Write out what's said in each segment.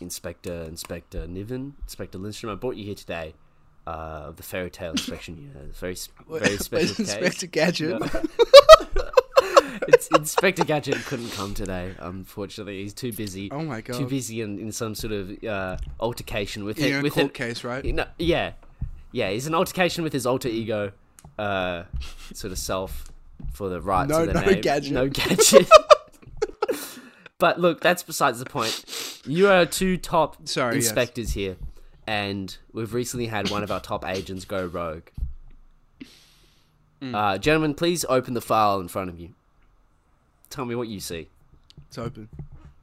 Inspector Inspector Niven, Inspector Lindstrom. I brought you here today uh, of the Fairy Tale Inspection Unit. It's very, very special case. Inspector Gadget? it's, Inspector Gadget couldn't come today. Unfortunately, he's too busy. Oh my god, Too busy in, in some sort of uh, altercation with In him. a with court an- case, right? you know, yeah, yeah. He's an altercation with his alter ego, uh, sort of self, for the right No- to the no name. gadget. No gadget. but look, that's besides the point. You are two top Sorry, yes. inspectors here, and we've recently had one of our top agents go rogue. Hmm. Uh, gentlemen, please open the file in front of you. Tell me what you see. It's open.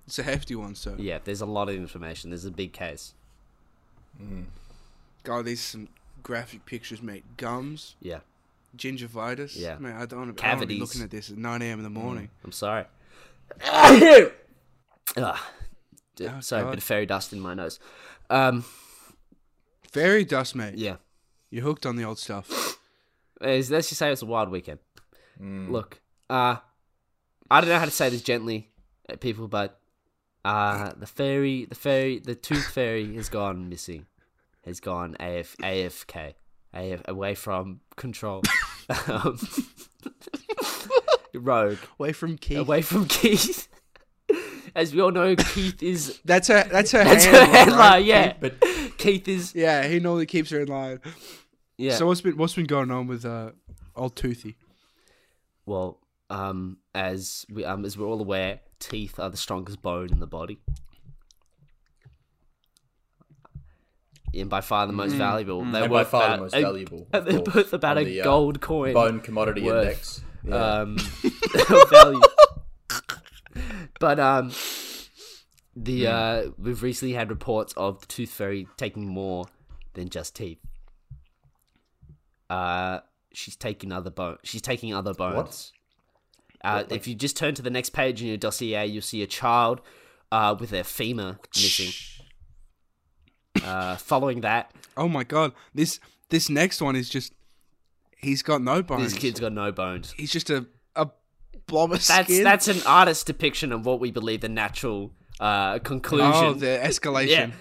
It's a hefty one, so. Yeah, there's a lot of information. There's a big case. God, these some graphic pictures, mate. Gums, Yeah, gingivitis. Yeah. Man, I don't want to be Cavities. looking at this at 9 a.m. in the morning. I'm sorry. ah, d- Oh, sorry, a bit of fairy dust in my nose. Um, Fairy dust, mate. yeah. You're hooked on the old stuff. Let's just say it's a wild weekend. Look, uh, I don't know how to say this gently, uh, people, but uh, the fairy, the fairy, the tooth fairy has gone missing, has gone AF, AFK, AF, away from control, um, rogue, Away from Keith. away from Keith. As we all know, Keith is That's her. That's her. that's her handler, right? yeah. But Keith is Yeah, he normally keeps her in line. yeah. So what's been what's been going on with uh, old Toothy? Well, um, as we um, as we're all aware, teeth are the strongest bone in the body, and by far the most valuable. They're and by far about the most a- valuable. of They're course, both about on a the, uh, gold coin bone commodity worth. index. Yeah. um, value. but um, the uh, we've recently had reports of the tooth fairy taking more than just teeth. Uh, she's taking other bone. She's taking other bones. Uh, What, like- if you just turn to the next page in your dossier, you'll see a child uh, with their femur missing. Uh, following that, Oh my god, this this next one is just he's got no bones. this kid's got no bones. He's just a a blob of That's skin. that's an artist's depiction of what we believe the natural uh, conclusion. oh the escalation. yeah,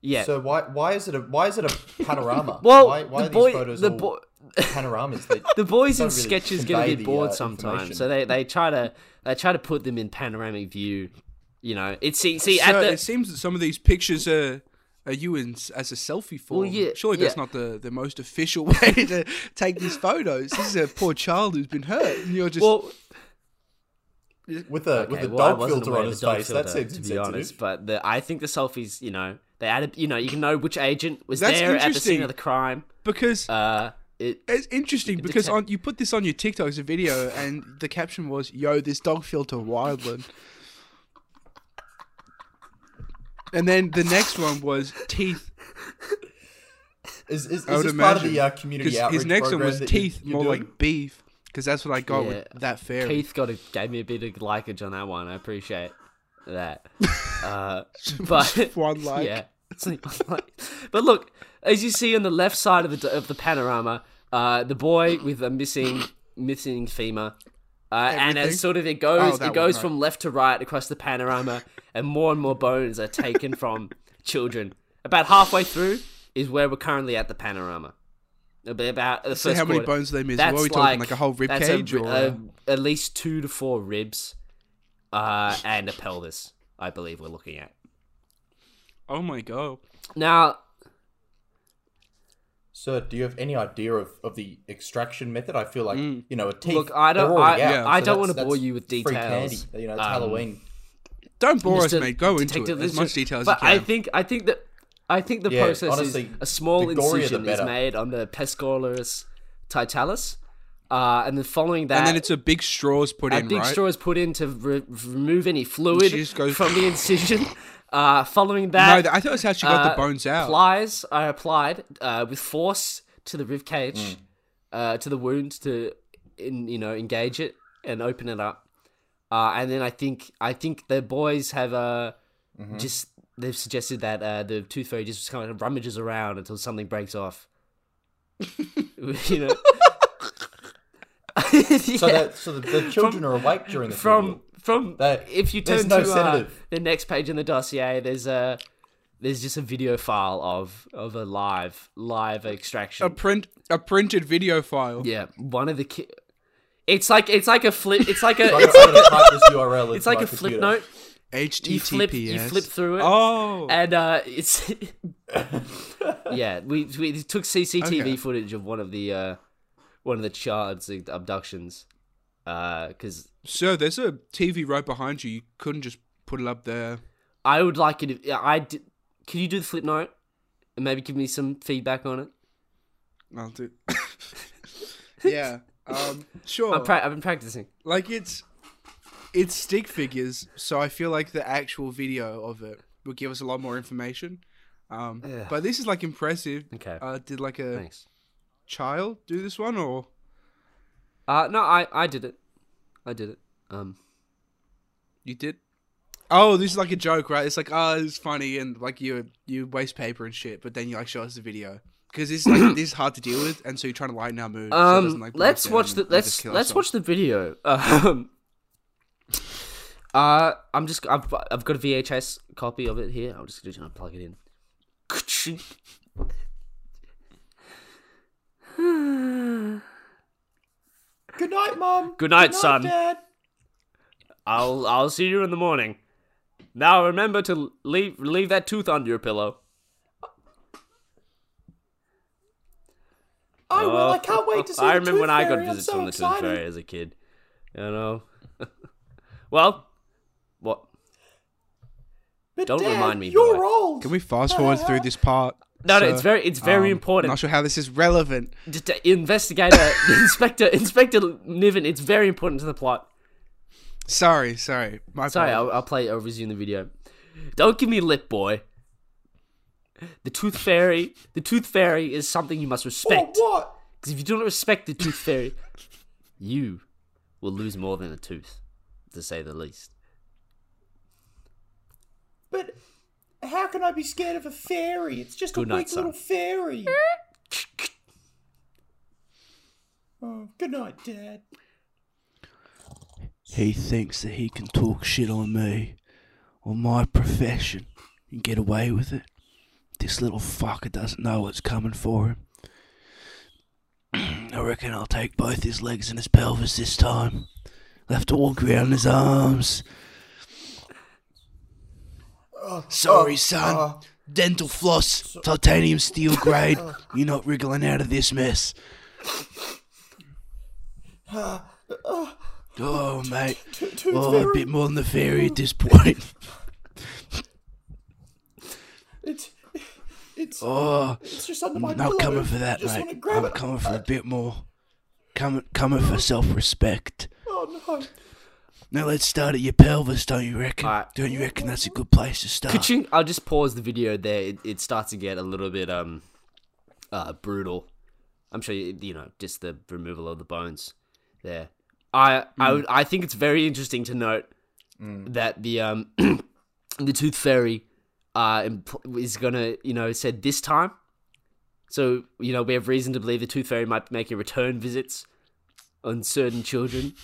yeah. So why why is it a why is it a panorama? well, why, why the are boy, these photos the all boy, panoramas? They, the boys in don't really sketches get a convey bit the, bored uh, sometimes, so they, they try to they try to put them in panoramic view. You know, it's see see So at the it seems that some of these pictures are are you in as a selfie form. Well, yeah, Surely that's yeah. not the, the most official way to take these photos. This is a poor child who's been hurt, and you're just well, with a okay, with a well, dog filter on his face. That seems to be honest. But the, I think the selfies, you know, they added, you know, you can know which agent was That's there at the scene of the crime. because Uh, it It's interesting can because on you put this on your TikTok as a video, and the caption was "Yo, this dog filter wildland," and then the next one was teeth. Is is, is I would part of imagine the uh, community outreach his next one was teeth, more doing? like beef, because that's what I got Yeah. with that fairy. Keith got a, gave me a bit of likage on that one. I appreciate that. Uh, but One like. yeah, but look, as you see on the left side of the of the panorama, uh, the boy with a missing missing femur. Uh, and as sort of it Oh, goes, that it goes one, right. from left to right across the panorama, and more and more bones are taken from children. About halfway through is where we're currently at the panorama. About the So first how many quarter. bones do they miss? That's what are we talking? Like, a whole rib that's cage, a, or uh, at least two to four ribs, uh, and a pelvis. I believe we're looking at oh my god! now. Sir, do you have any idea of, of the extraction method? I feel like you know a teeth. Mm. Look, I don't- I- out, I so don't wanna bore you with free details. candy. You know, it's Um, Halloween. Don't bore us, mate. Go into Detective it as much detail as but you can. I think I think that I think the Yeah, process honestly, is a small the gorier the incision is made on the pescolaris titalis, uh, and then following that, and then it's a big straws put a in, big right? straw is put in to re- remove any fluid just goes- from the incision. Uh, following that, th- I thought that's how she got uh, the bones out. Pliers are applied uh, with force to the rib cage, Mm. uh, to the wound to, in, you know, engage it and open it up. Uh, and then I think I think the boys have uh, Mm-hmm. just they've suggested that uh, the tooth fairy just kind of rummages around until something breaks off. you know. So Yeah. that so the, the children are awake during the from video. from There- if you turn no to uh, the next page in the dossier, there's a there's just a video file of of a live live extraction. A print a printed video file. yeah, one of the ki- It's like it's like a flip. It's like a I'm it's, gonna type this URL. it's like a flip note. HTTPS. You flip you flip through it. Oh. and uh, it's yeah. We we took CCTV Okay. footage of one of the uh, one of the child's abductions. Because So there's a TV right behind you. You couldn't just put it up there. I would like it. If, I did, can you do the flip note and maybe give me some feedback on it? I'll do. yeah. Um. Sure. I'm pra- I've been practicing. like it's it's stick figures, so I feel like the actual video of it will give us a lot more information. Um. Yeah. But this is like impressive. Okay, Uh, did like a thanks. child do this one or? Uh, no, I I did it. I did it. Um, You did? Oh, this is like a joke, right? It's like, oh, it's funny, and like you you waste paper and shit, but then you like show us the video because this is like this is hard to deal with, and so you're trying to lighten our mood. so um, like, let's watch the and we just let's let's ourselves. watch the video. Um, uh, I'm just I've I've got a VHS copy of it here. I'm just gonna plug it in. Good night, mom. Good night, son. Dad. I'll I'll see you in the morning. Now remember to leave leave that tooth under your pillow. I will. Oh, I can't wait to see. I the remember when I got visits so from the Tooth. Fairy as a kid. You know. well? But Don't Dad, remind me, You're boy. old. Can we fast forward through this part? No, no, So, it's very it's very um, important. Not sure how this is relevant. Just, uh, investigator, Inspector, Inspector Niven. It's very important to the plot. Sorry, sorry. My Sorry, apologies. I'll, I'll play. I'll resume the video. Don't give me lip, boy. The Tooth Fairy. The Tooth Fairy is something you must For respect. what? Because if you do not respect the Tooth Fairy, you will lose more than a tooth, to say the least. But how can I be scared of a fairy? It's just Good a night, weak son. little fairy. oh, good night, Dad. He thinks that he can talk shit on me, on my profession, and get away with it. This little fucker doesn't know what's coming for him. I reckon I'll take both his legs and his pelvis this time. I'll have to walk around his arms. Sorry, uh, son. Oh, Dental floss, titanium steel grade. Uh. You're not wriggling out of this mess. Oh, mate. Oh, a bit more than the fairy at this point. It's, it's, Oh, it's just under my I'm not pillow. coming for that, just mate. I'm it. coming for a bit more. Coming, coming for self-respect. Oh no. Now let's start at your pelvis, don't you reckon? Alright. Don't you reckon that's a good place to start? You, I'll just pause the video there. It, it starts to get a little bit um, uh, brutal. I'm sure you, you know just the removal of the bones there. I I would, I think it's very interesting to note that the um the tooth fairy uh impl- is gonna you know said this time. So you know we have reason to believe the tooth fairy might be making return visits on certain children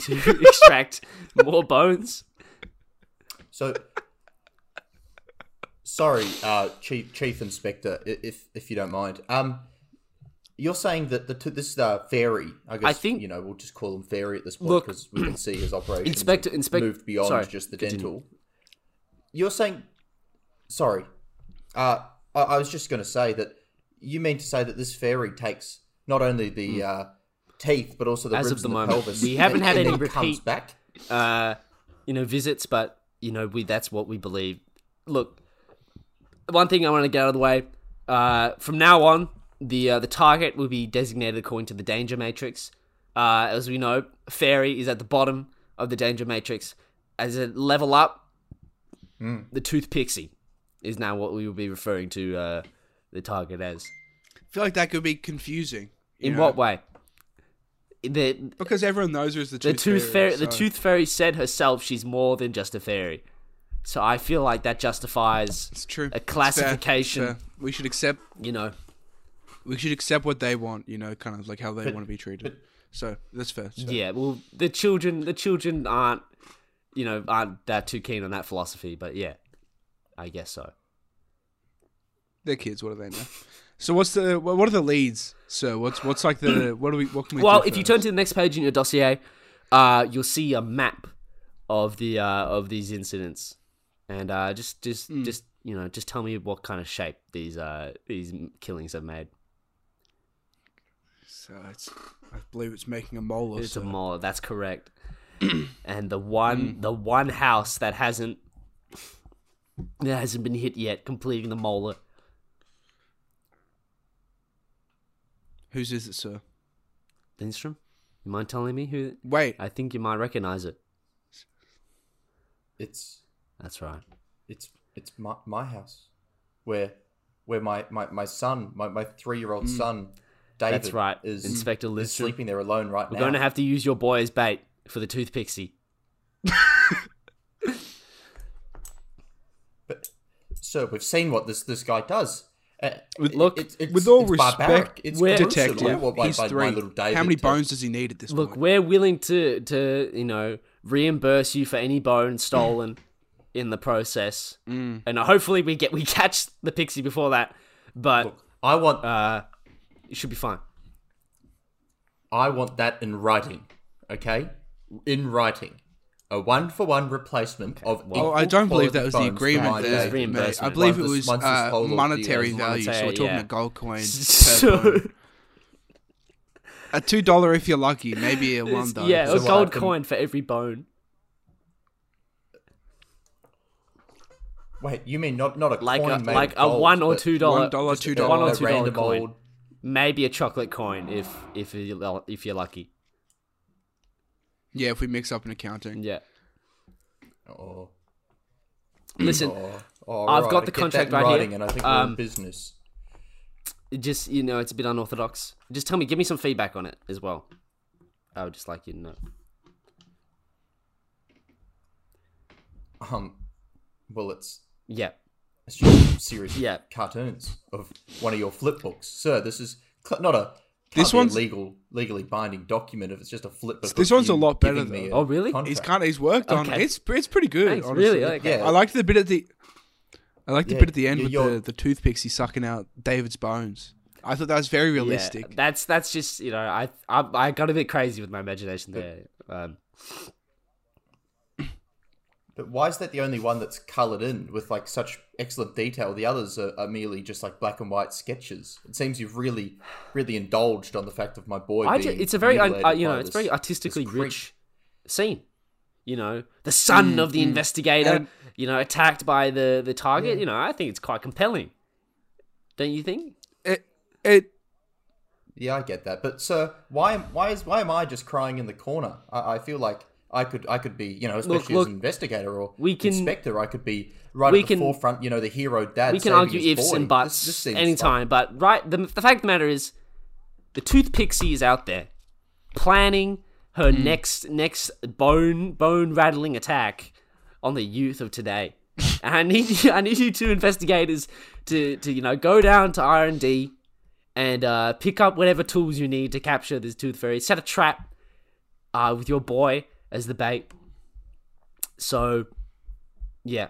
to extract more bones. So, sorry, uh, Chief Chief Inspector, if if you don't mind. Um, you're saying that the t- this uh, fairy, I guess, I think- you know, we'll just call him fairy at this point because we can see his operations Inspector- Inspector moved beyond sorry, just the continue. dental. You're saying, sorry, uh, I, I was just going to say that you mean to say that this fairy takes not only the uh, teeth but also the. As of the and the moment, pelvis. we haven't had any then repeat- back. uh, you know, visits, but you know, we that's what we believe. Look, one thing I want to get out of the way. Uh, from now on, the uh, the target will be designated according to the danger matrix. Uh, as we know, fairy is at the bottom of the danger matrix. As a level up, the tooth pixie is now what we will be referring to uh, the target as. I feel like that could be confusing. In know? what way? The Because everyone knows her as the the tooth, tooth fairy, fairy. the tooth fairy said herself she's more than just a fairy so i feel like that justifies It's true. a It's fair, classification. it's fair. We should accept. you know We should accept what they want. You know, kind of like how they But- want to be treated. so that's fair. fair. yeah well the children the children aren't you know, aren't that too keen on that philosophy. But yeah, I guess so. They're kids. What do they know? So what's the what are the leads, sir? What's what's like the what do we what can we? Well, if you turn to the next page in your dossier, uh, you'll see a map of the uh, of these incidents, and uh, just just Hmm. just you know, just tell me what kind of shape these uh, these killings have made. so it's I believe it's making a molar. It's sir. a mall. That's correct. and the one the one house that hasn't that hasn't been hit yet, completing the molar. Whose is it, sir? Lindstrom, you mind telling me who? Wait, I think you might recognize it. It's That's right. it's it's my, my house, where where my, my, my son, my, my three year old mm. son, David, That's right, is Inspector is Lindstrom. sleeping there alone right We're now. going to have to use your boy as bait for the tooth pixie. But sir, we've seen what this this guy does. Uh, With- Look, it's, it's, with all it's respect, it's we're- detective, what- what he's my- my three. little David How many bones does he need at this Look, point? Look, we're willing to to you know reimburse you for any bone stolen in the process, Mm. and hopefully we get we catch the pixie before that. But Look, I want uh, it should be fine. I want that in writing. Okay, in writing, a one for one replacement of. Oh, equal I don't believe that was the quality bones for agreement my there. David. It's reimbursement. mate. I believe it Once this- was uh, whole of the, monetary value. So we're talking yeah. a gold coin So- A two dollar if you're lucky, maybe a one though. yeah, So a gold can- coin for every bone. Wait, you mean not not a Like coin a made like of a gold, one or two dollar, One dollar, two a dollar. one or two dollar coin. old- Maybe a chocolate coin if if you if you're lucky. Yeah, if we mix up an accounting. Yeah. Oh, Listen, oh, oh, I've right, got the get contract in right here. And I think we're Um, in business. just you know it's a bit unorthodox. Just tell me, give me some feedback on it as well. I would just like you to know. Um, well, it's Yeah. it's just a series Yeah. of cartoons of one of your flip books, sir. This is cl- not a This can't a one's- legal legally binding document if it's just a flip book. This one's a lot better, giving me though. Oh, really? He's kind of he's worked on. Okay. It's it's pretty good. Thanks, honestly. really? Okay. Yeah. I liked the bit at the. I liked the bit at the end with the the toothpicks. He's sucking out David's bones. I thought that was very realistic. Yeah, that's that's just you know I I, I got a bit crazy with my imagination there. Um, But why is that the only one that's coloured in with like such excellent detail? The others are, are merely just like black and white sketches. It seems you've really, really indulged on the fact of my boy I being. ju- it's a very uh, you by know it's this- very artistically rich scene. You know the son of the investigator, And- you know attacked by the the target. You know I think it's quite compelling. Don't you think? It it Yeah, I get that, but sir, why am why is why am I just crying in the corner? I, I feel like I could I could be you know especially look, as an investigator or we can- inspector I could be right we at the can- forefront. You know the hero dad. we can argue ifs and buts This- this anytime, but right the, the fact of the matter is, the tooth pixie is out there, planning her Hmm. next next bone bone rattling attack on the youth of today. and I need I need you two investigators to to you know go down to R and D and uh, pick up whatever tools you need to capture this tooth fairy. Set a trap uh, with your boy as the bait. So, yeah,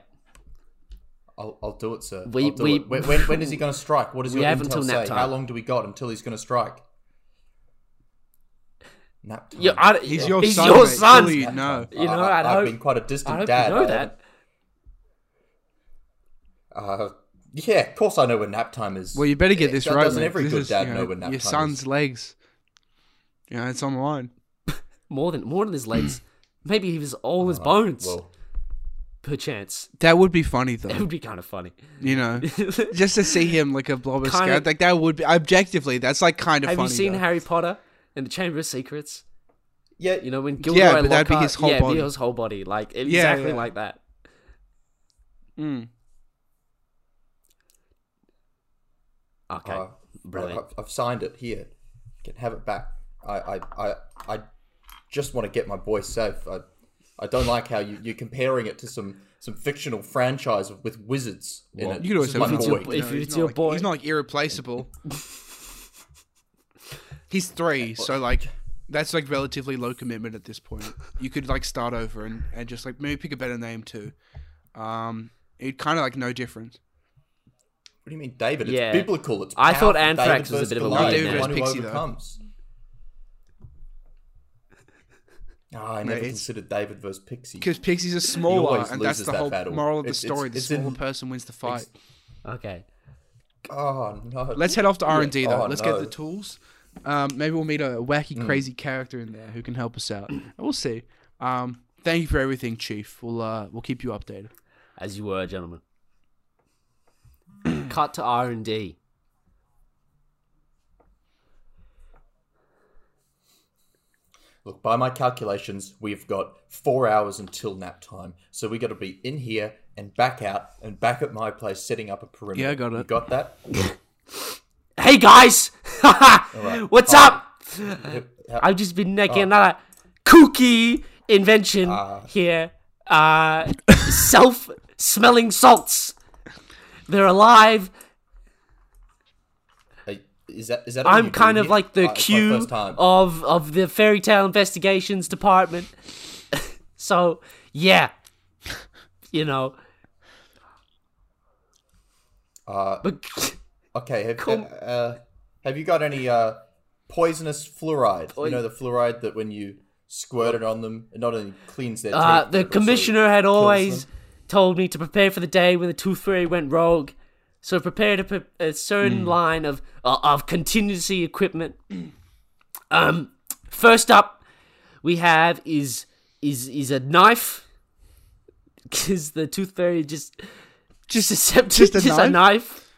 I'll, I'll do it, sir. We- I'll do we- it. When, when, when is he going to strike? What does your have intel until say? nap time. How long do we got until he's going to strike? Nap time. yeah, I, he's your he's son. your son. Surely, Nap no. You know, I, I'd have hope- been quite a I distant hope dad. you know I- that. Uh, yeah, of course I know when nap time is. Well, you better get this that right. doesn't mate. every This good is, dad you know when nap your time son's is. legs. You know, it's on the line. More than more than his legs. Maybe he was all his bones. Well, perchance. That would be funny though. It would be kind of funny. You know, just to see him like a blob of Kinda- like that would be objectively. That's like kind of funny. Have funny. you seen though. Harry Potter and the Chamber of Secrets? yeah, You know when Gilderoy Yeah, but that'd be his whole yeah, it'd body. be his whole body, like Yeah, exactly yeah. like that. Mm. Okay, Uh, brilliant. I've, I've signed it here. You can have it back. I, I, I, I just want to get my boy safe. I, I don't like how you, you're comparing it to some, some fictional franchise with wizards in it. You could always This is have it's boy. your- you if know, it's your like- boy. he's not like irreplaceable. he's three, so like That's like relatively low commitment at this point. You could like start over and, and just like maybe pick a better name too. Um, it kind of like no difference. What do you mean, David? It's Yeah. biblical. It's I thought powerful. Anthrax David was a bit of a versus weird name. the one who David versus Pixie, though. Overcomes. Ah, I never it's- considered David versus Pixie. Because Pixies a smaller, always and that's loses the that whole battle. moral of the It's- it's- story. the it's in- smaller person wins the fight. Okay. Oh no! Let's head off to R and D though. Oh, Let's no. get the tools. Um, maybe we'll meet a wacky, Hmm. crazy character in there who can help us out. We'll see. Um, thank you for everything, Chief. We'll uh, we'll keep you updated. As you were, gentlemen. Cut to R and D. Look, by my calculations, we've got four hours until nap time, so we got to be in here and back out and back at my place, setting up a perimeter. Yeah, I got You it. got that? Hey guys! What's Hi. up? I've just been making another kooky invention here. Uh, self-smelling salts. They're alive. Is that is that? I'm kind of here? like the Uh, Q of of the fairy tale investigations department. so yeah, you know. Uh, But Okay, have, Come- uh, have you got any uh, poisonous fluoride? You know the fluoride that when you squirt it on them, it not only cleans their uh, teeth, the commissioner had always told me to prepare for the day when the tooth fairy went rogue. So prepare to pre- a certain Hmm. line of uh, of contingency equipment. Um, first up, we have is is is a knife because the tooth fairy just just accepted just just a a knife.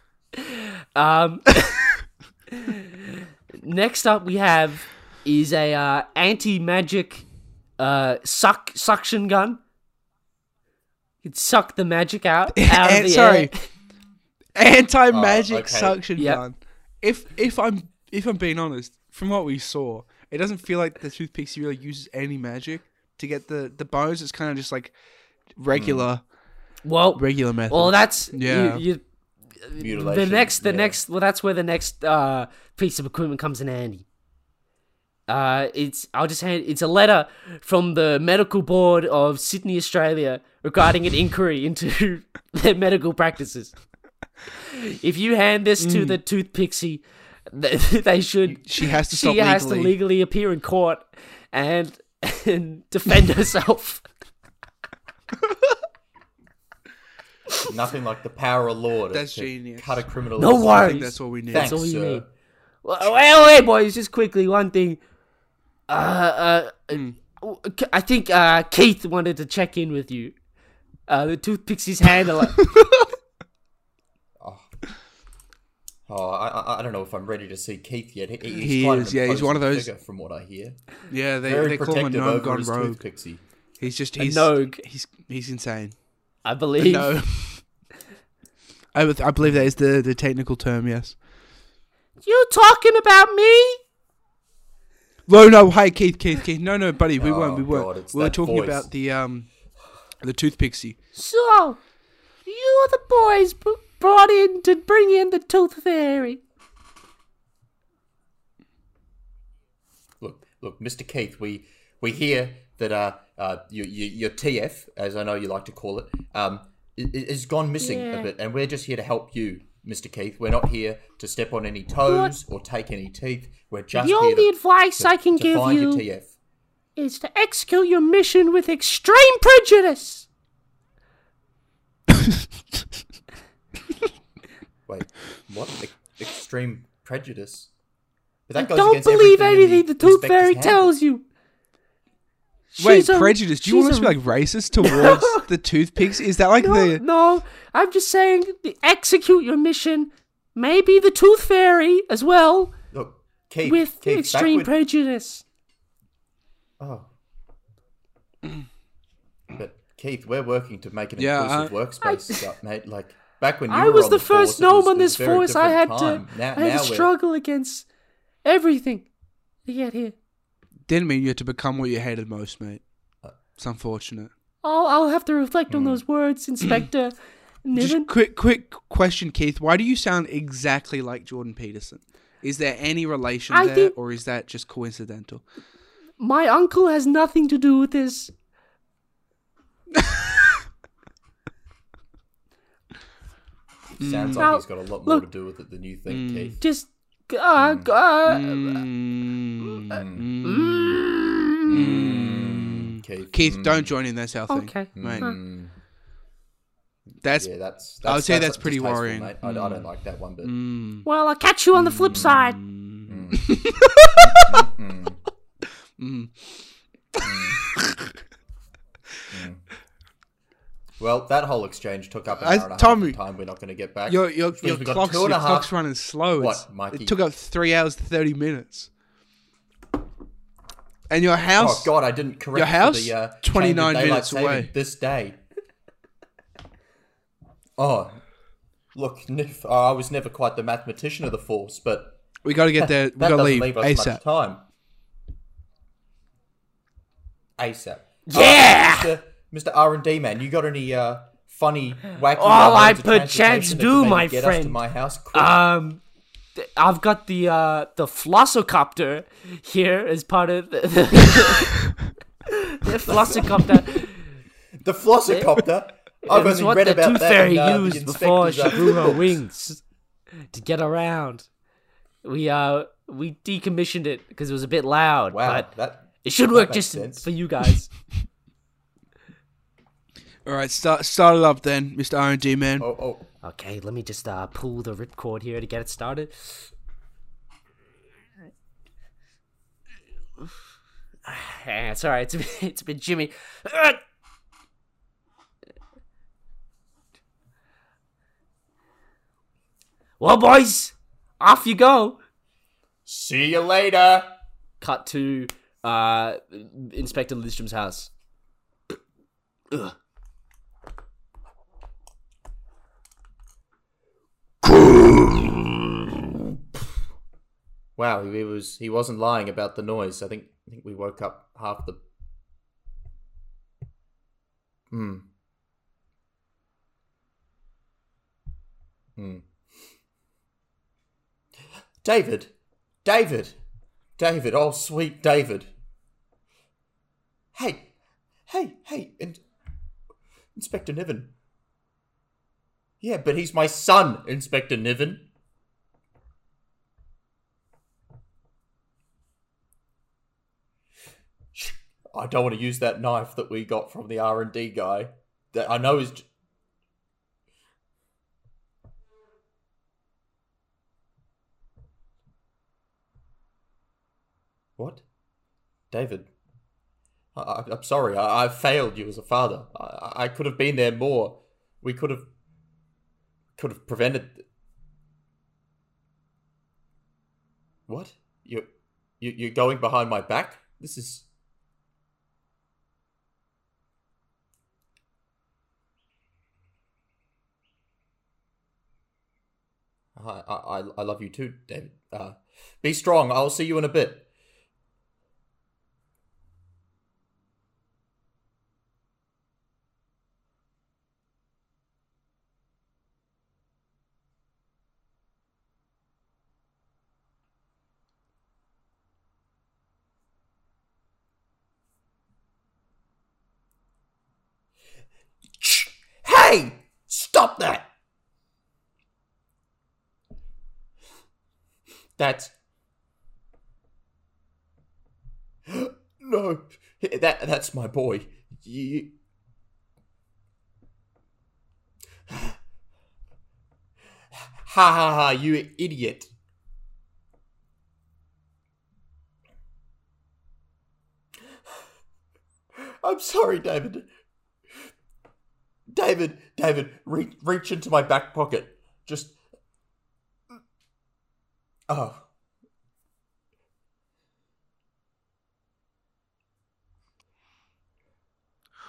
Um, next up, we have is a uh, anti magic uh, suck suction gun. It suck the magic out, out of the sorry. air. Anti magic okay. suction Yep. gun. If if I'm if I'm being honest, from what we saw, it doesn't feel like the tooth pixie really uses any magic to get the the bones. It's kind of just like regular Well, regular method. well, that's Yeah. You, you, Mutilation, the next, the yeah. next, well, that's where the next uh, piece of equipment comes in handy. Uh, it's I'll just hand. It's a letter from the medical board of Sydney, Australia, regarding an inquiry into their medical practices. If you hand this to the tooth pixie, they, they should. she has to she stop has legally. to legally appear in court and and defend herself. Nothing like the power of law to, That's to genius. cut a criminal. No worries. I think that's all we need. Thanks, That's all you sir. need. Well, wait, wait, boys, just quickly, one thing. Uh, uh, I think uh, Keith wanted to check in with you. Uh, the Tooth Pixie's handler. Oh, I, I, I don't know if I'm ready to see Keith yet. He, he's He is, yeah, he's one of those- figure, from what I hear. Yeah, they Very they call him a protective gnome gone his rogue. tooth pixie. He's just he's nogue. he's he's insane. I believe. No. I, I believe that is the, the technical term, yes. You're talking about me? No, no, hey Keith, Keith, Keith. No, no, buddy, we Oh, weren't, we weren't. God, we were talking voice. about the um, the tooth pixie. So, you're the boys b- brought in to bring in the Tooth Fairy. Look, look, Mr. Keith, we we hear that uh, uh, your, your your TF, as I know you like to call it, um, i- i- has gone missing Yeah. a bit, and we're just here to help you, Mr. Keith. We're not here to step on any toes or take any teeth. We're just The here only to, advice to, I can to give find you your TF. is to execute your mission with extreme prejudice. Wait, what? E- extreme prejudice? But that goes Don't against believe everything anything the Tooth Fairy tells you. Wait, a- prejudice. Do you want us to be like racist towards the toothpicks? Is that like No, the? no, I'm just saying, the execute your mission. Maybe the Tooth Fairy as well, Look, Keith, with Keith, extreme back prejudice. Oh. but Keith, we're working to make an Yeah, inclusive I- workspace, uh, mate. Like back when you I were was on the, the first it gnome was- on this force. I had different to. Now, I had now to we're- struggle against everything to get here. Didn't mean you had to become what you hated most, mate. It's unfortunate. I'll, I'll have to reflect on hmm. those words, Inspector Niven. Just quick, quick question, Keith. Why do you sound exactly like Jordan Peterson? Is there any relation I there, or is that just coincidental? my uncle has nothing to do with this. Sounds Now, like he's got a lot more look- to do with it than you think, Keith. Just uh, uh, Mm. Mm, Keith. Keith, mm, don't join in that South thing. Okay. Mate. mm. That's Yeah, that's. I would say that's that's pretty distasteful, worrying. Mate. I, I don't like that one bit. mm, well, I'll catch you on the flip side. Well, that whole exchange took up an I- hour and a half of time we're not going to get back. Your your, your clock's, your clock's running slow. What, It's- Mikey? It took up three hours thirty minutes. And your house? Oh house, God, I didn't correct Your house? The, uh, 29 change of daylight minutes away. this day. Oh, look, Nif, I was never quite the mathematician of the force, but we got to get there. We that got to doesn't leave leave us ASAP. much time. ASAP. Yeah! Uh, Mr. R and D man, you got any uh, funny, wacky? Uh, I perchance do, my get us to friend. my house. Quick. Um, I've got the uh the flossocopter here as part of the, the flossocopter. the flossicopter. I've only what read the about tooth that fairy in, uh, the used before she uh, grew her wings to get around. We uh we decommissioned it because it was a bit loud, Wow, but that it should that work just sense. for you guys. All right, start start it up then, Mister R and D man. Oh, oh, okay, let me just uh pull the ripcord here to get it started. Ah, It's alright. It's a bit, it's a bit Jimmy. Well, boys, off you go. see you later. Cut to uh, Inspector Lindstrom's house. Ugh. Wow, he was he wasn't lying about the noise. I think I think we woke up half the. Hmm. Hmm. David, David, David. Oh, sweet David. Hey, hey, hey, in- Inspector Niven. Yeah, but he's my son, Inspector Niven. I don't want to use that knife that we got from the R and D guy. That I know is. j- What, David? I, I'm sorry. I, I failed you as a father. I, I could have been there more. We could have. Could have prevented. What? You, you, you're going behind my back? This is. I, I, I love you too, David. Uh, be strong. I'll see you in a bit. Hey! Stop that! That's. No, that that's my boy. You. Ha ha ha! You idiot! I'm sorry, David. David, David, reach reach into my back pocket. Just. Oh.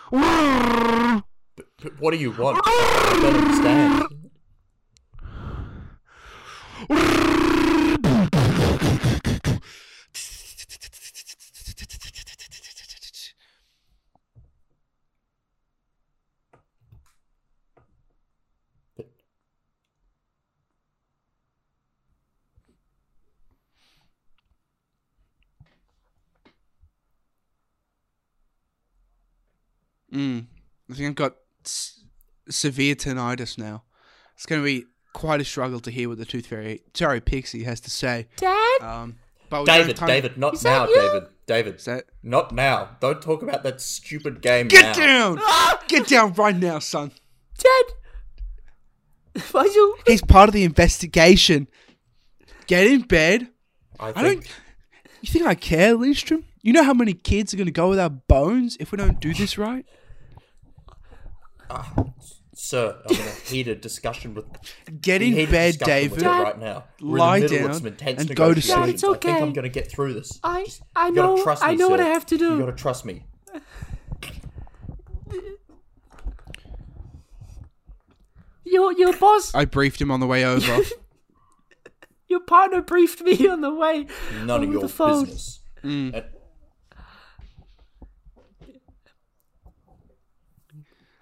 But, but what do you want? I don't understand. Mm. I think I've got s- severe tinnitus now. It's going to be quite a struggle to hear what the Tooth Fairy, sorry, Pixie has to say. Dad, Um, but we don't have David, David, not Is now, you? David. David, that- not now. Don't talk about that stupid game Get now. down! Get down right now, son. Dad. Why you? He's part of the investigation. Get in bed. I I don't. You think I care, Lindstrom? You know how many kids are going to go without bones if we don't do this right? Sir, I'm in a heated discussion with Get in heated bed, David. you right now. We're Lie in the down of some intense and go to negotiations. sleep. It's I think. I'm going to get through this. I I You know trust me, I know what. I have to do. You do. gotta trust me. Your your boss, I briefed him on the way over. your partner briefed me on the way. None of your the phone. business. Mm. And-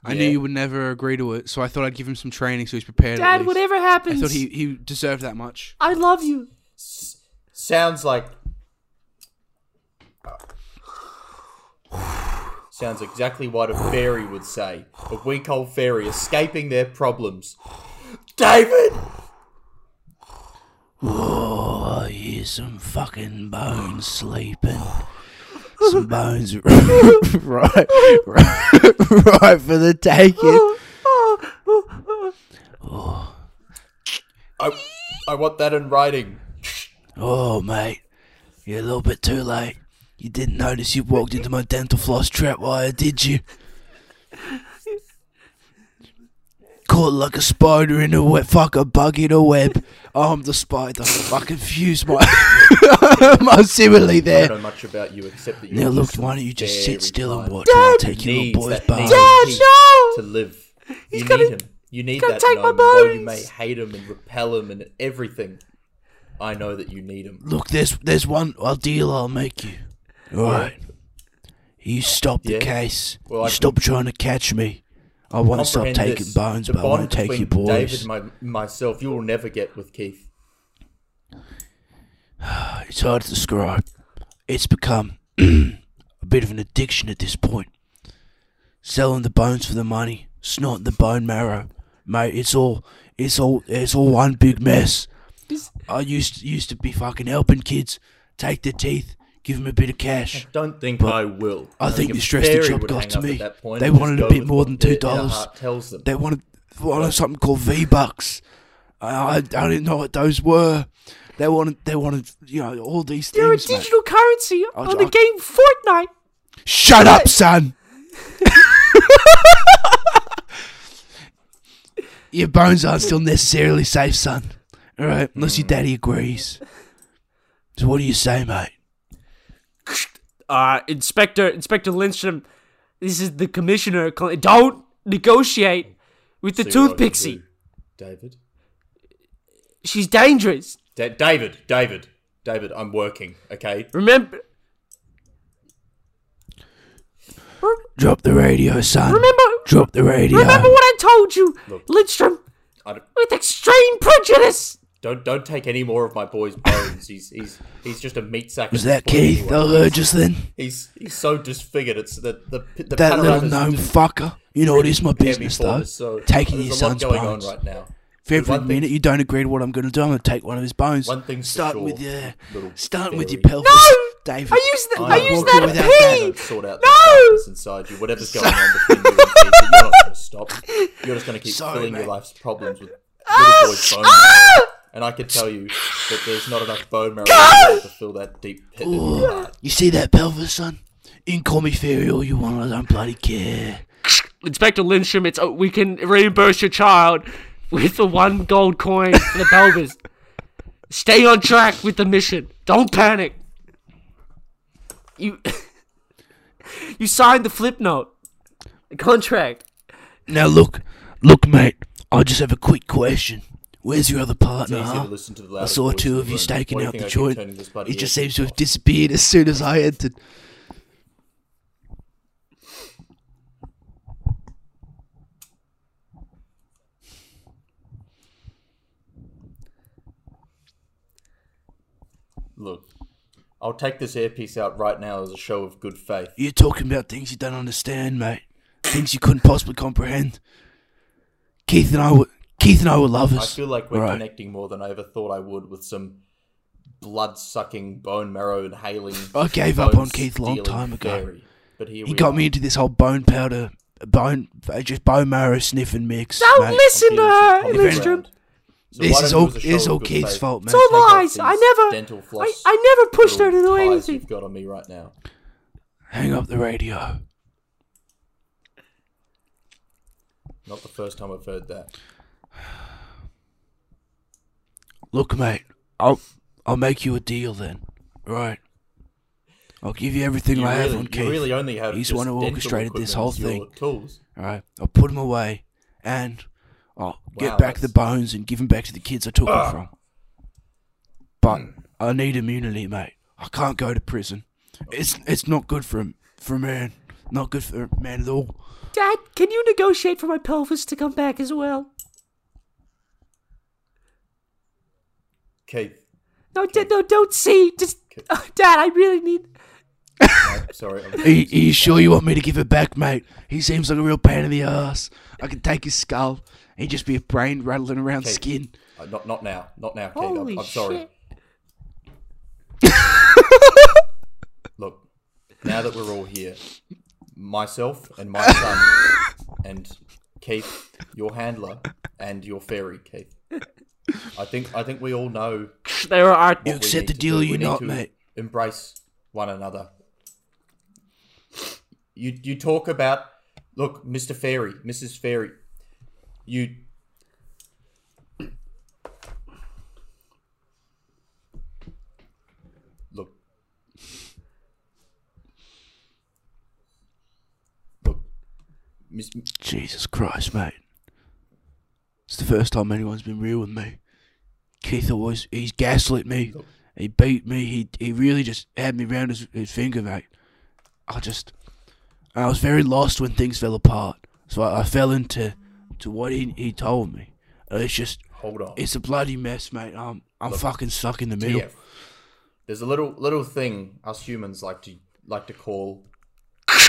I knew you would never agree to it, so I thought I'd give him some training so he's prepared. at Dad, whatever whatever I thought he, he deserved that much. I love you. sounds like sounds exactly what a fairy would say. A weak old fairy escaping their problems. David, Oh, I hear some fucking bones sleeping. Some bones right, right, right for the taking. Oh. I I want that in writing. Oh, mate, you're a little bit too late. You didn't notice you walked into my dental floss trap wire, did you? Caught like a spider in a web, fuck a bug in a web. I'm the spider. I confused my my simile I there. don't know much about you except that you Now look, why don't you just sit still and watch while I take your Needs boy's that bones? Dad, no! to live. You gonna- need him. You need that take my gnome. Though you may hate him and repel him and everything, I know that you need him. Look, there's there's one a deal I'll make you. Alright. You stop the Yeah. case. Well, you I stop trying to catch me. I want to stop taking this. bones, but I bond want to take your between boys. David and my, myself, you will never get with Keith. It's hard to describe. It's become a bit of an addiction at this point. Selling the bones for the money, snorting the bone marrow, mate. It's all, it's all, it's all one big mess. I used used to be fucking helping kids take their teeth, give him a bit of cash. I Don't think But I will. I think a the stress the job got to me. They wanted a bit more than $2. tells them. They wanted, wanted something called V Bucks. I, I I didn't know what those were. They wanted they wanted you know all these They're a things. mate. digital currency I'll- on the I'll- game Fortnite. Shut up, son. Your bones aren't still necessarily safe, son. All right, unless your daddy agrees. So what do you say, mate? Uh, Inspector Inspector Lindstrom, this is the commissioner. Don't negotiate with the So you're tooth pixie. David? She's dangerous. Da- David, David, David, I'm working, okay? Remember, Drop the radio, son. remember, Drop the radio. remember what I told you, Look. Lindstrom, I don't, with extreme prejudice. Don't don't take any more of my boy's bones. He's he's he's just a meat sack. Was at that Keith? I anyway. heard just then. He's he's so disfigured. It's the the the That little panoramas gnome fucker. You know it is my business, though. formed, so Taking your a lot son's going bones. on right now. If every One minute you don't agree to what I'm going to do, I'm going to take one of his bones. One thing's for starting sure, with your, little starting with your fairy. pelvis, No! David. I use that. I I use Walk that without to that. pee. Sort out No! the darkness inside you. Whatever's going on between you and Keith, you're not going to stop. You're just going to keep Sorry, filling mate. your life's problems with Ah! little boy's bone marrow. And I can tell you that there's not enough bone marrow to fill that deep pit in your heart. You see that pelvis, son? You can call me fairy all you want. I don't bloody care. Inspector Lindstrom, it's uh, we can reimburse your child with the one gold coin for the pelvis. Stay on track with the mission. Don't panic. You you signed the flip note, the contract. Now look, look, mate. I just have a quick question. Where's your other partner? huh? to listen to the I saw two of you staking Why do you out the joint. He just seems to have disappeared as soon as I entered. Look, I'll take this earpiece out right now as a show of good faith. You're talking about things you don't understand, mate. things you couldn't possibly comprehend. Keith and I were Keith and I were lovers. I feel like we're Right. connecting more than I ever thought I would with some blood sucking, bone marrow inhaling. I gave up on Keith a long time ago. fairy. But here He we got are. me into this whole bone powder, bone, uh, just bone marrow sniffing mix. Don't mate. listen to her, common So This is all you as a this is all Keith's faith, fault, man. It's all lies. I never, I, I never pushed her to little do anything. You've got on me right now. Hang up the radio. Not the first time I've heard that. Look, mate, I'll I'll make you a deal then. Right. I'll give you everything You I have on Keith. really only have He's just the one who orchestrated this whole thing. Tools. Alright. I'll put him away and I'll get Wow, back the bones and give him back to the kids I took Ah. him from. But Hmm. I need immunity, mate. I can't go to prison. It's it's not good for a, for a man. Not good for a man at all. Dad, can you negotiate for my pelvis to come back as well? Keith, No, Dad, no, don't see. Just, oh, Dad, I really need. no, sorry. I'm- Are, you- are you sure you want me to give it back, mate? He seems like a real pain in the ass. I could take his skull. He'd just be a brain rattling around Keith. skin. Uh, not, not now. Not now, Keith. Holy I'm, I'm sorry. Look, now that we're all here, myself and my son, and Keith, your handler, and your fairy, Keith. I think I think we all know. There are. what You accept the deal you We not, to mate? Embrace one another. You you talk about look, Mister Fairy, Mrs. Fairy. You look. Look, Miss, Jesus Christ, mate. It's the first time anyone's been real with me. Keith always, he's gaslit me. He beat me. He he really just had me round his, his finger, mate. I just, I was very lost when things fell apart. So I, I fell into to what he, he told me. And It's just, hold on. it's a bloody mess, mate. I'm I'm fucking stuck in the middle. TF. There's a little little thing us humans like to like to call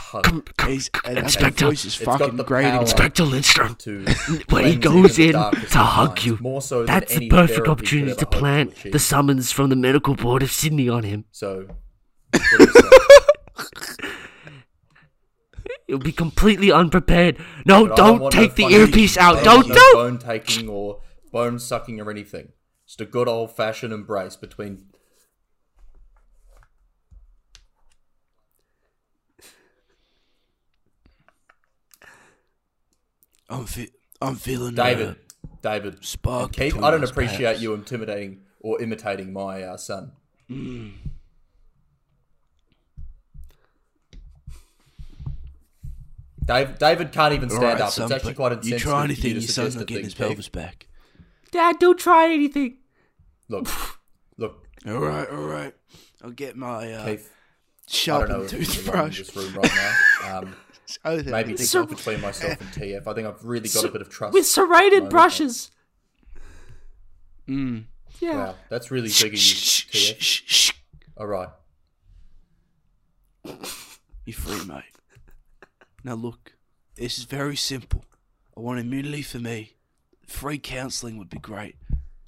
hug He's, and Inspector. voice is It's fucking power. Inspector Lindstrom. When he goes in to hug you, so That's the perfect opportunity to plant the summons from the medical board of Sydney on him. So, what do you say? You'll be completely unprepared. No, But don't take no the earpiece out. Don't no do. bone taking or bone sucking or anything. Just a good old fashioned embrace between. I'm fe- I'm feeling David, Uh, David, spark Keith. I don't appreciate perhaps. you intimidating or imitating my uh, son. Dave, David can't even stand Alright, up. son, It's actually but quite You insensitive. try for anything, you to your son's not a getting his Keith. pelvis back. Dad, don't try anything. Look, look, All right, all right. I'll get my uh, Keith. I sharp don't know if in toothbrush. this room right now. Um, Oh, maybe we it's go. between myself and TF. I think I've really got a bit of trust. With serrated brushes. Mm. Yeah. Wow, that's really big of you, Shh, shh, TF. shh, shh. All right. You're free, mate. Now look, this is very simple. I want immunity for me. Free counselling would be great.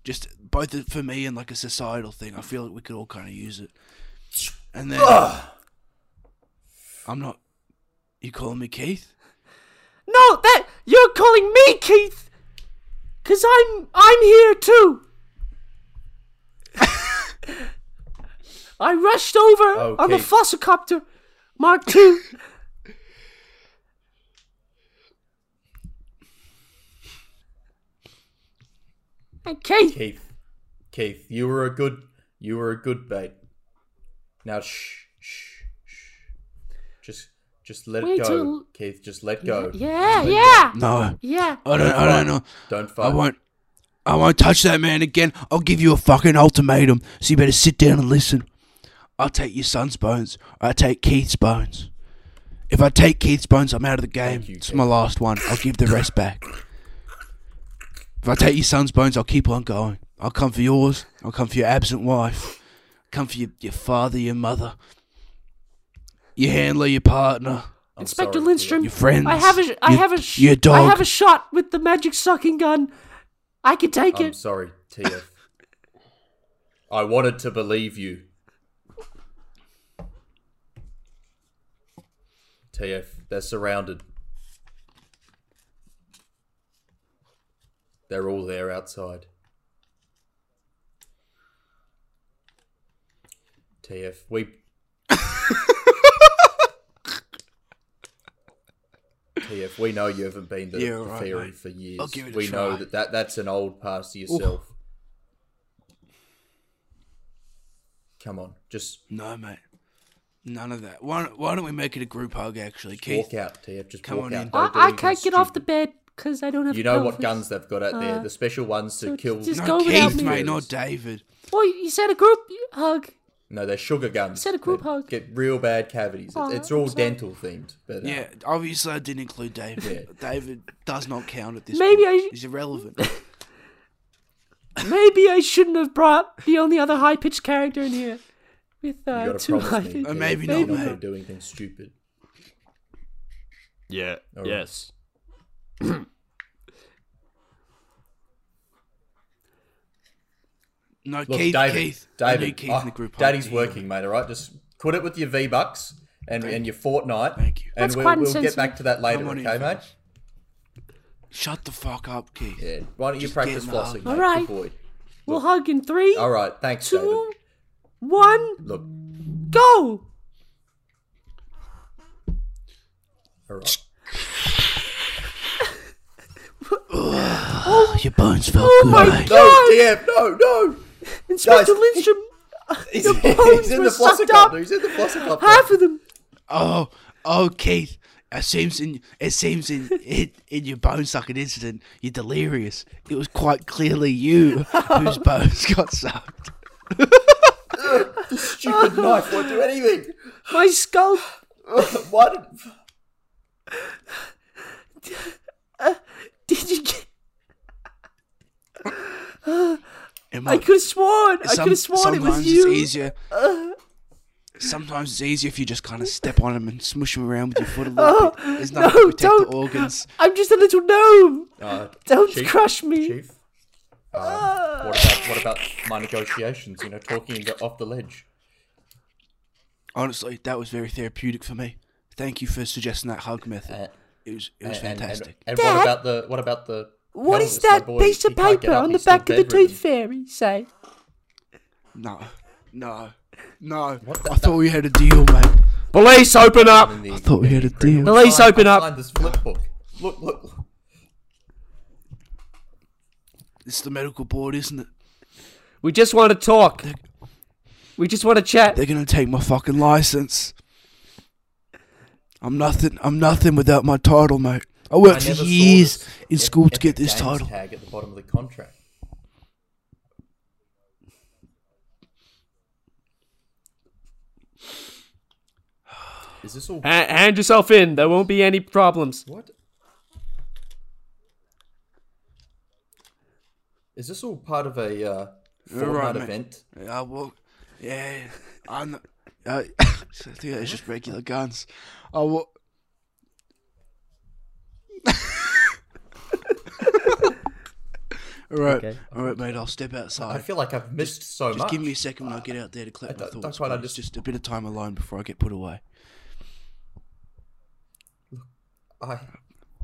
Just both for me and like a societal thing. I feel like we could all kind of use it. And then I'm not. You calling me Keith? No, that you're calling me Keith. Cause I'm I'm here too. I rushed over Oh, on the Keith. Flossicopter Mark Two. and Keith, Keith, Keith, you were a good, you were a good bait. Now shh, shh, shh. Just, just let Wait it go, till- Keith. Just let go. yeah, let yeah, go. No, yeah. Oh, I don't. I don't know. Don't fight. I won't. I won't touch that man again. I'll give you a fucking ultimatum. So you better sit down and listen. I'll take your son's bones. Or I take Keith's bones. If I take Keith's bones, I'm out of the game. You, it's my last one. I'll give the rest back. If I take your son's bones, I'll keep on going. I'll come for yours. I'll come for your absent wife. Come for your, your father, your mother, your handler, your partner. I'm Inspector sorry, Lindstrom. Your friends. I have a, I your- have a, sh- your I have a shot with the magic sucking gun. I can take I'm it. sorry, TF. I wanted to believe you. TF, they're surrounded. They're all there outside. TF, we. TF, we know you haven't been to Yeah, the right, ferry mate. for years. I'll give it a we know that, that that's an old past to yourself. Come on, just No, mate. None of that. Why don't, why don't we make it a group hug, actually? Keith, walk out, TF. Just come walk on out. in. I, I can't get off the bed because I don't have. You know what guns they've got out there? Uh, The special ones to so kill. just no, go Keith, mate, not David. Oh, you said a group hug. No, they're sugar guns. said a group They hug. Get real bad cavities. Oh, it's, it's all dental themed. But, uh, Yeah, obviously I didn't include David. Yeah. David does not count at this Maybe point. I- He's irrelevant. Maybe I shouldn't have brought the only other high pitched character in here with you uh, gotta two promise high me. pitched. Uh, TF, maybe you're not, not mate. gonna do anything stupid. Yeah. All right. Yes. No, Look, Keith, David, Keith. I David, need Keith oh, in the group. Daddy's Here. working, mate. All right, just quit it with your V bucks and and your Fortnite. Thank you. And That's we'll, quite we'll get insensitive. back to that later, Come on in, okay, mate? fellas. Shut the fuck up, Keith. Yeah. Why don't you practice get in the flossing, hug. mate? All right. Good boy. We'll hug in three, All right, thanks, two, David. one, Look, go. all right. oh, Your bones felt Oh good, my eh? No, DM, no, no. Inspector Guys. Lindstrom. He's, Your he's bones in were the sucked flosser up. He's in the flosser. Half of them. Oh, oh, Keith. It seems in it seems in in, in your bone sucking incident, you're delirious. It was quite clearly you whose bones got sucked. The stupid knife won't do anything. My skull. Why did... Did you get? Uh, Am I could have sworn. I could have sworn it was you. sometimes it's easier. Sometimes it's easier if you just kind of step on them and smush them around with your foot a little Oh, bit. There's nothing no, to protect don't. the organs. I'm just a little gnome. Uh, Don't Chief? crush me. Chief? Uh, what about what about my negotiations? You know, talking the, off the ledge. Honestly, that was very therapeutic for me. Thank you for suggesting that hug method. Uh, It was it was and, and- fantastic. And, Dad? what about the what about the? What is that boy, piece of paper on the back of the bedridden. tooth fairy say? no, no, no. What the- I thought we had a deal, mate. Police, open up. I thought we had a deal. Police, open up. signed this flip book. Look, look, look. It's the medical board, isn't it? We just want to talk. We just want to chat. They're gonna take my fucking license. I'm nothing. I'm nothing without my title, mate. I I worked for years in ep- school to get this games title. Tag at the bottom of the contract. Is this all? Ha- hand yourself in. There won't be any problems. What? Is this all part of a uh, You're Fortnite right, event? Yeah, well, yeah. I'm. Uh, I think it's just regular guns. Oh, well. All right, Okay. all right, mate. I'll step outside. I feel like I've missed so Just much. Just give me a second when I get out there to collect I my thoughts. don't quite please. understand. Just a bit of time alone before I get put away. I,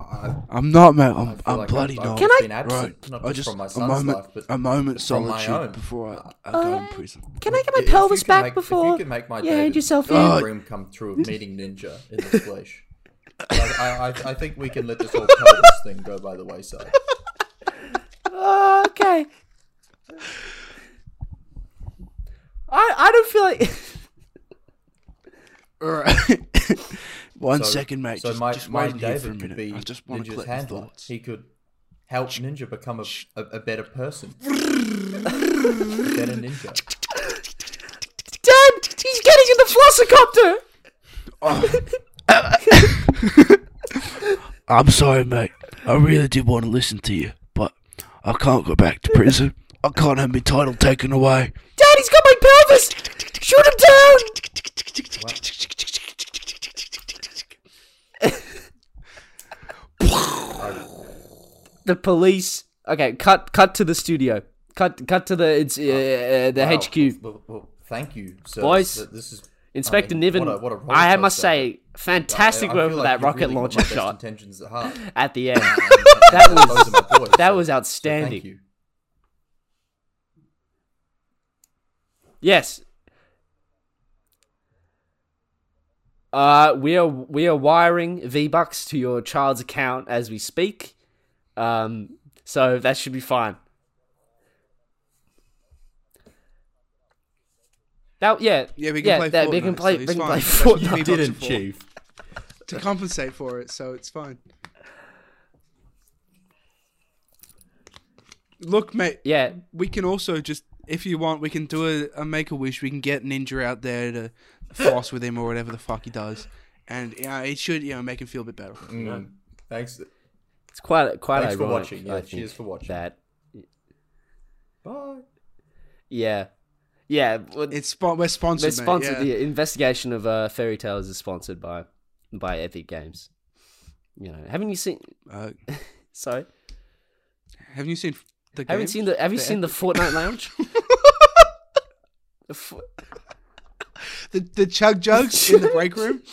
I, I'm not, mate. I I'm, feel I'm like bloody I've, I've not. Can I- absent, Right. not I just, just from my a moment, life, but a moment's from my solitude before I, I go in Uh, prison. Can I get my If pelvis back make- before? If you can make my Yeah, hand David yourself in. Oh, dream come true of meeting Ninja in the flesh, I, I, I, I think we can let this whole pelvis thing go by the wayside. Uh, okay. I I don't feel like. All right. One So- second, mate. So just, my, just my wait here David for a could minute. be I just want to Ninja's collect my handler. thoughts. He could help Ninja become a, a, a better person. a better ninja. Dad, he's getting in the flossicopter. I'm sorry, mate. I really did want to listen to you, but I can't go back to prison. I can't have my title taken away. Daddy's got my pelvis! Shoot him down! the police. Okay, cut cut to the studio. Cut cut to the it's uh, uh the wow. HQ. Well, well, thank you, sir. Boys, this is Inspector I mean, Niven, what a- what a I must say, fantastic work with like that rocket really launcher shot intentions at heart. at the end. that That was- those are my boys, that so- was so outstanding. Thank you. Yes. Uh, we are we are wiring V Bucks to your child's account as we speak. Um, so that should be fine. That yeah Yeah, we can yeah play that, we Fortnite, can play it's we can fine. play That's what you Didn't for. chief? to compensate for it, so it's fine. Look, mate, Yeah, we can also just, if you want, we can do a, a make a wish. We can get Ninja out there to floss with him or whatever the fuck he does, and yeah, it should you know make him feel a bit better. Mm, thanks. it's quite quite Thanks for watching. Yeah, cheers for watching. That Bye. yeah yeah. well, It's spo- we're sponsored, They're sponsored. mate. Yeah. The investigation of uh, fairy tales is sponsored by by Epic Games. You know, haven't you seen? Uh, Sorry, haven't you seen the? haven't games? seen the. Have you The seen the Fortnite Lounge? the fo- the the chug jugs in the break room?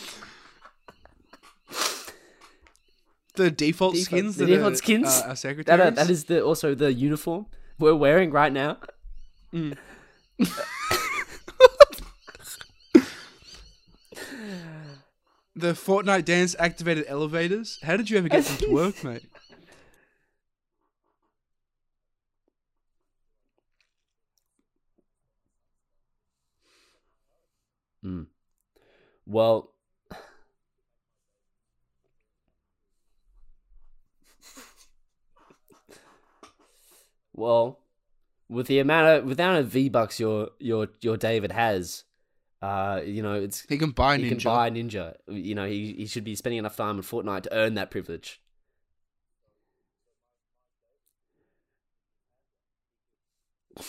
The default, Default- skins. the that default are, skins? Uh, our that, that is the also the uniform we're wearing right now. The Fortnite dance activated elevators. How did you ever get them to work, mate? Hmm. Well, well, with the amount of with the amount of V bucks your your your David has, uh, you know, it's He can buy he Ninja. can buy a Ninja. You know, he he should be spending enough time in Fortnite to earn that privilege.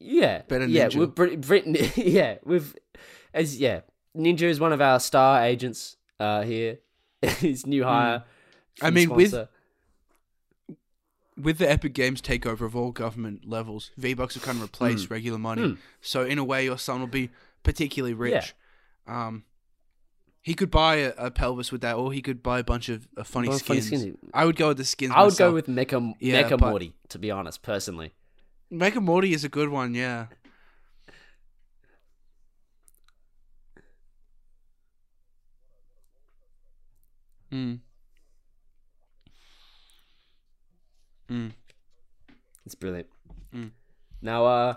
Yeah, Better yeah. Ninja. With Brit- Britain, yeah, with as yeah, Ninja is one of our star agents uh here. His new hire. Hmm. I mean, sponsor. with the Epic Games takeover of all government levels, V Bucks have kind of replaced Hmm. regular money. So in a way, your son will be particularly rich. Um, he could buy a, a pelvis with that, or he could buy a bunch of uh, funny, funny skins. skins. I would go with the skins. I would go with Mecha Yeah, Mecha but- Morty, to be honest, personally. Mecha Morty is a good one. Yeah. Hmm. Hmm. It's brilliant. Mm. Now, uh,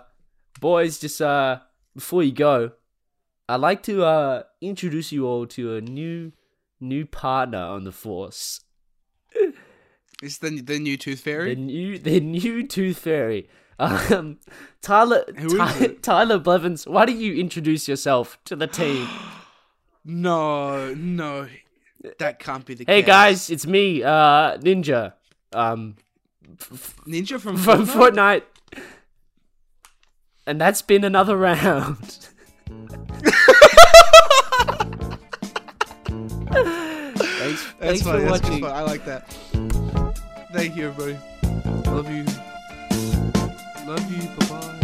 boys, just uh, before you go, I'd like to uh introduce you all to a new new partner on the force. It's the the new Tooth Fairy? The new the new Tooth Fairy. Um, Tyler is Ty- Tyler Blevins, why don't you introduce yourself to the team? No, no, that can't be the hey case. Hey guys, it's me, uh, Ninja. Um, Ninja from, from Fortnite? And that's been another round. thanks, That's thanks funny. for watching. I like that. Thank you, everybody. Love you. Love you. Bye bye.